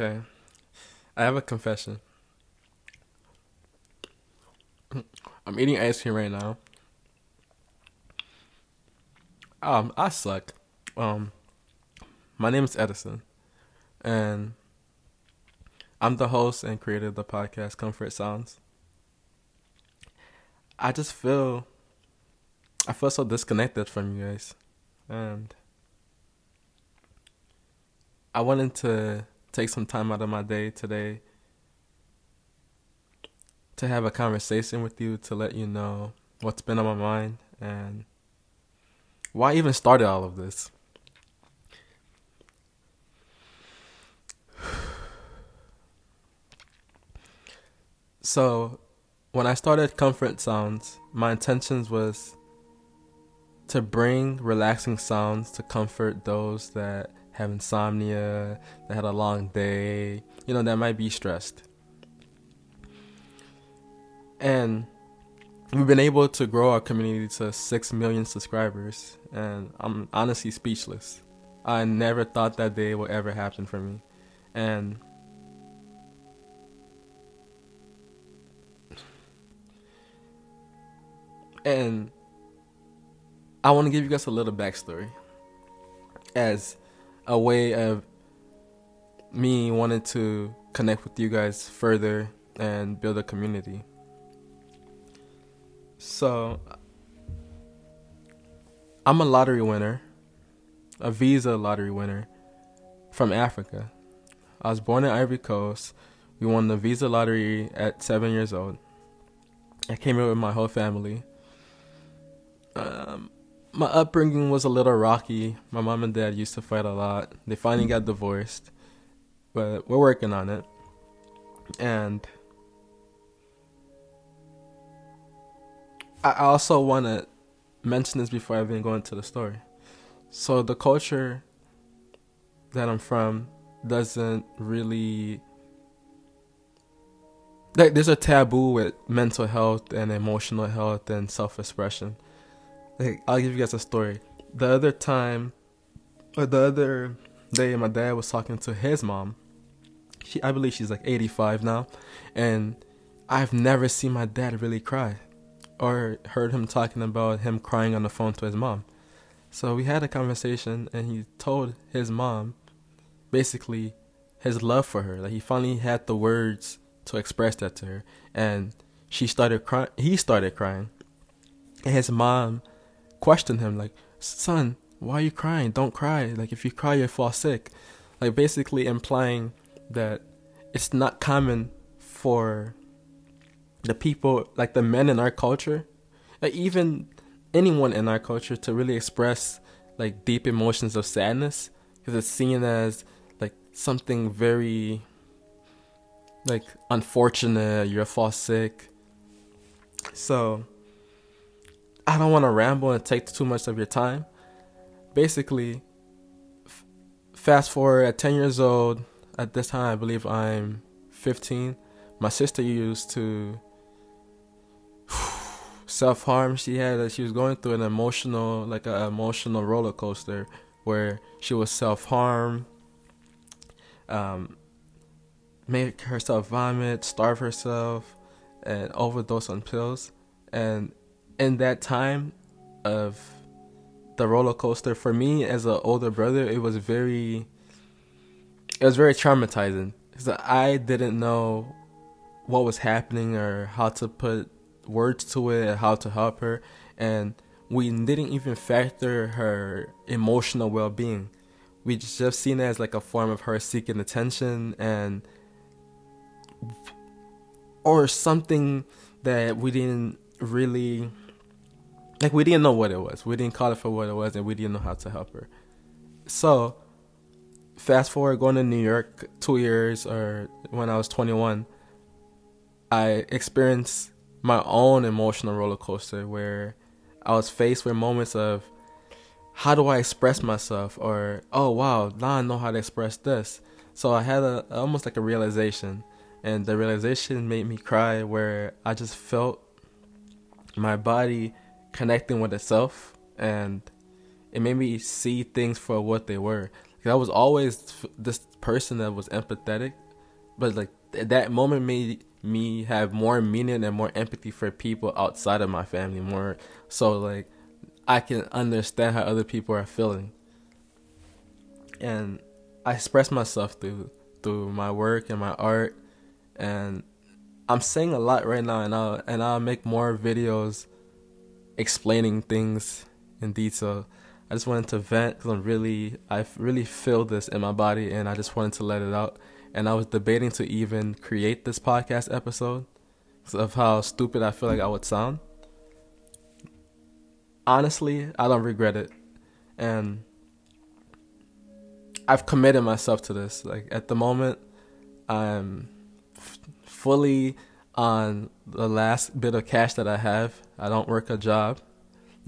Okay. I have a confession. I'm eating ice cream right now. Um, I suck. Um, my name is Edison, and I'm the host and creator of the podcast Comfort Sounds. I just feel, I feel so disconnected from you guys, and I wanted to take some time out of my day today to have a conversation with you to let you know what's been on my mind and why I even started all of this. So, when I started Comfort Sounds, my intentions was to bring relaxing sounds to comfort those that have insomnia, that had a long day, you know, that might be stressed. And we've been able to grow our community to 6 million subscribers, and I'm honestly speechless. I never thought that day would ever happen for me. And and I want to give you guys a little backstory as a way of me wanting to connect with you guys further and build a community. So, I'm a lottery winner, a visa lottery winner from Africa. I was born in Ivory Coast. We won the visa lottery at seven years old. I came here with my whole family. Um, my upbringing was a little rocky. My mom and dad used to fight a lot. They finally got divorced, but we're working on it. And I also want to mention this before I even go into the story. So the culture that I'm from doesn't really like there's a taboo with mental health and emotional health and self-expression like I'll give you guys a story. The other time, or the other day, my dad was talking to his mom. She, I believe she's like 85 now, and I've never seen my dad really cry, or heard him talking about him crying on the phone to his mom. So we had a conversation, and he told his mom, basically, his love for her. Like he finally had the words to express that to her, and she started crying. He started crying, and his mom question him like, "Son, why are you crying? Don't cry. Like if you cry, you fall sick." Like basically implying that it's not common for the people, like the men in our culture, like even anyone in our culture, to really express like deep emotions of sadness because it's seen as like something very like unfortunate. You're fall sick. So I don't want to ramble and take too much of your time. Basically, f- fast forward at 10 years old, at this time, I believe I'm 15. My sister used to self harm. She had, she was going through an emotional, like an emotional roller coaster where she was self harm, um, make herself vomit, starve herself, and overdose on pills. And in that time of the roller coaster for me as an older brother it was very it was very traumatizing. Because i didn't know what was happening or how to put words to it how to help her. And we didn't even factor her emotional well-being. We just seen it as like a form of her seeking attention and or something that we didn't really like we didn't know what it was. We didn't call it for what it was, and we didn't know how to help her. So, fast forward going to New York two years, or when I was 21, I experienced my own emotional roller coaster where I was faced with moments of how do I express myself, or oh wow, now I know how to express this. So I had a almost like a realization, and the realization made me cry, where I just felt my body connecting with itself and it made me see things for what they were. I was always this person that was empathetic, but like that moment made me have more meaning and more empathy for people outside of my family. More so, like I can understand how other people are feeling, and I express myself through through my work and my art, and I'm saying a lot right now, and I'll and I'll make more videos explaining things in detail. I just wanted to vent because I'm really, I really feel this in my body, and I just wanted to let it out. And I was debating to even create this podcast episode of how stupid I feel like I would sound. Honestly, I don't regret it, and I've committed myself to this. Like at the moment, I'm f- fully on the last bit of cash that I have. I don't work a job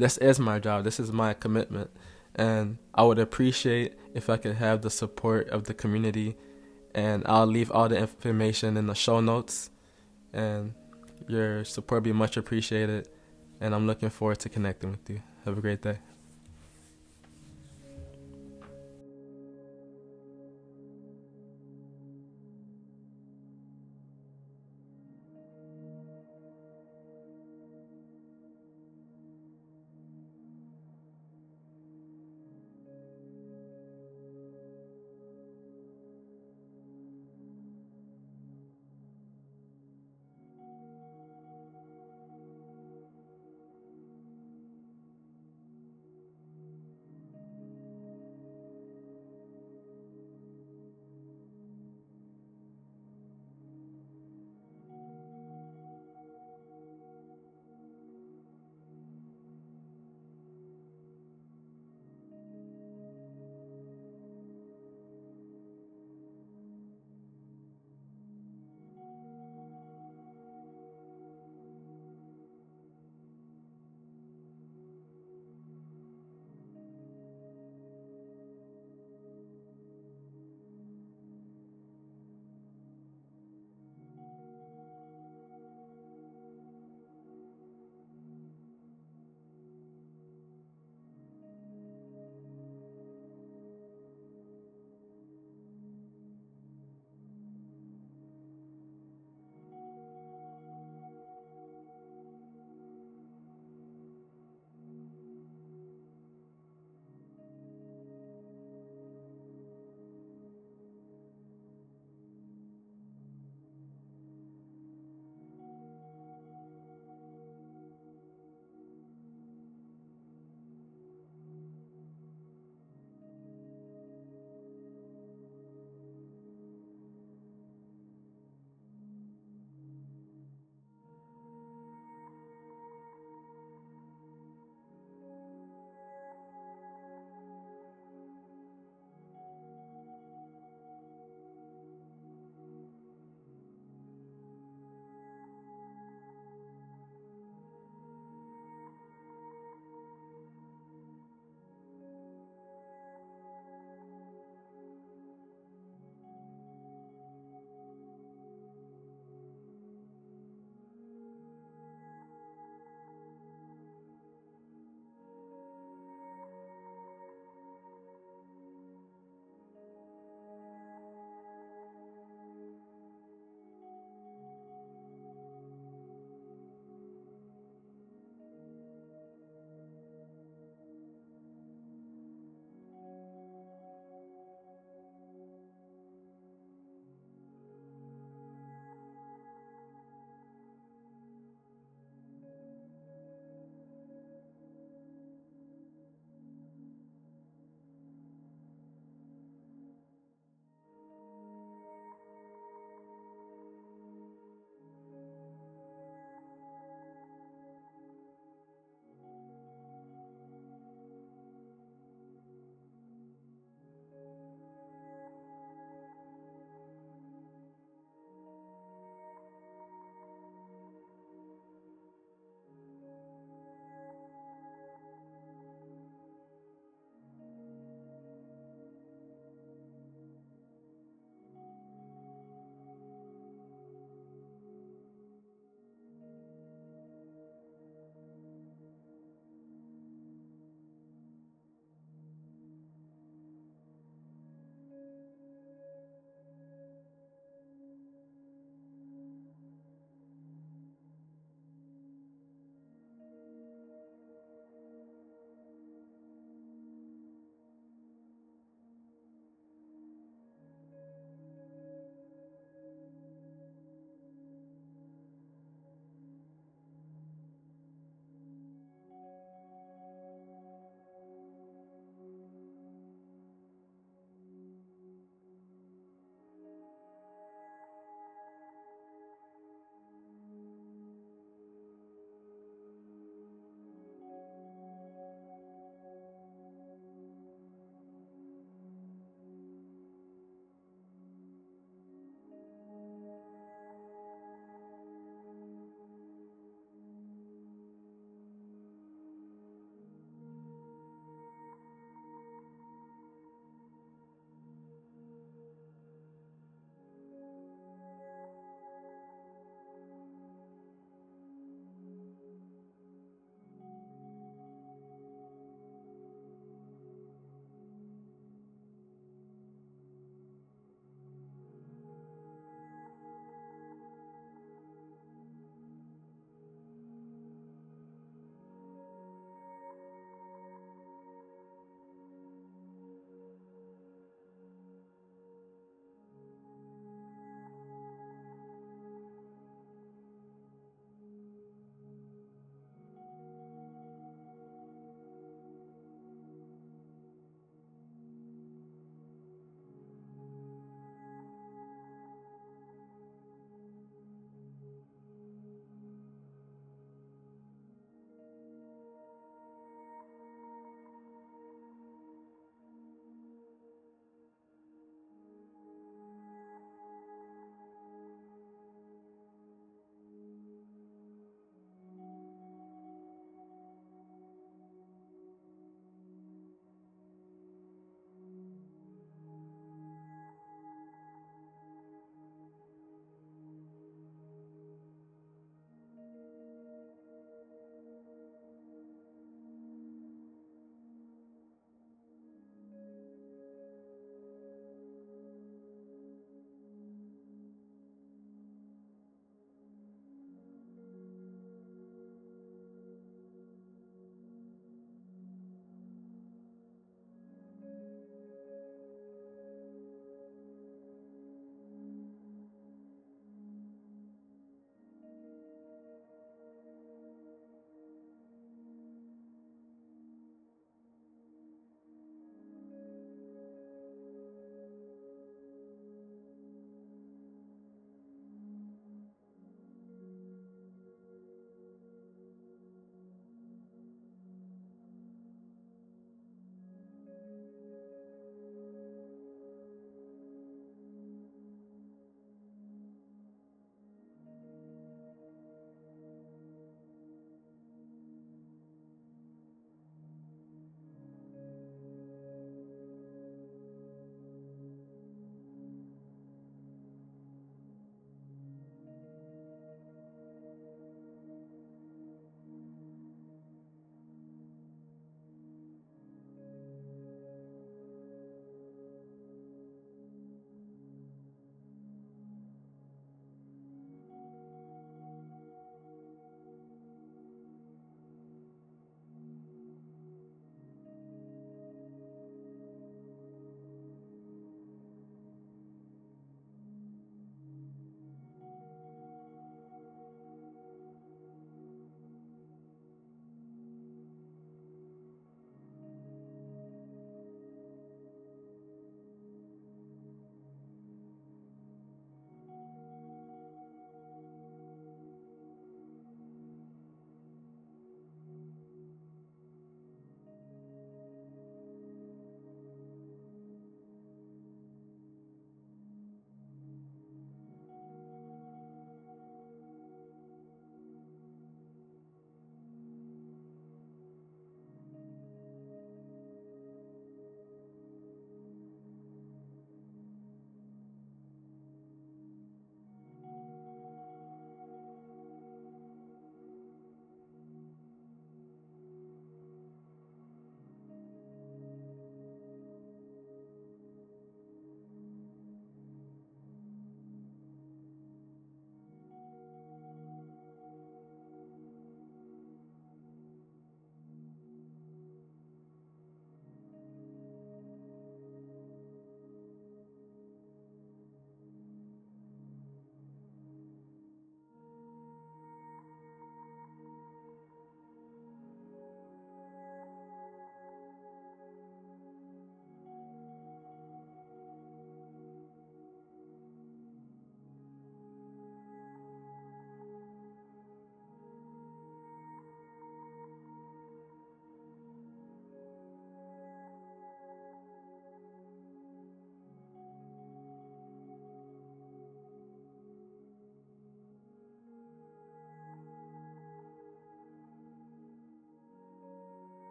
this is my job. This is my commitment. And I would appreciate if I could have the support of the community. And I'll leave all the information in the show notes. And your support be much appreciated. And I'm looking forward to connecting with you. Have a great day.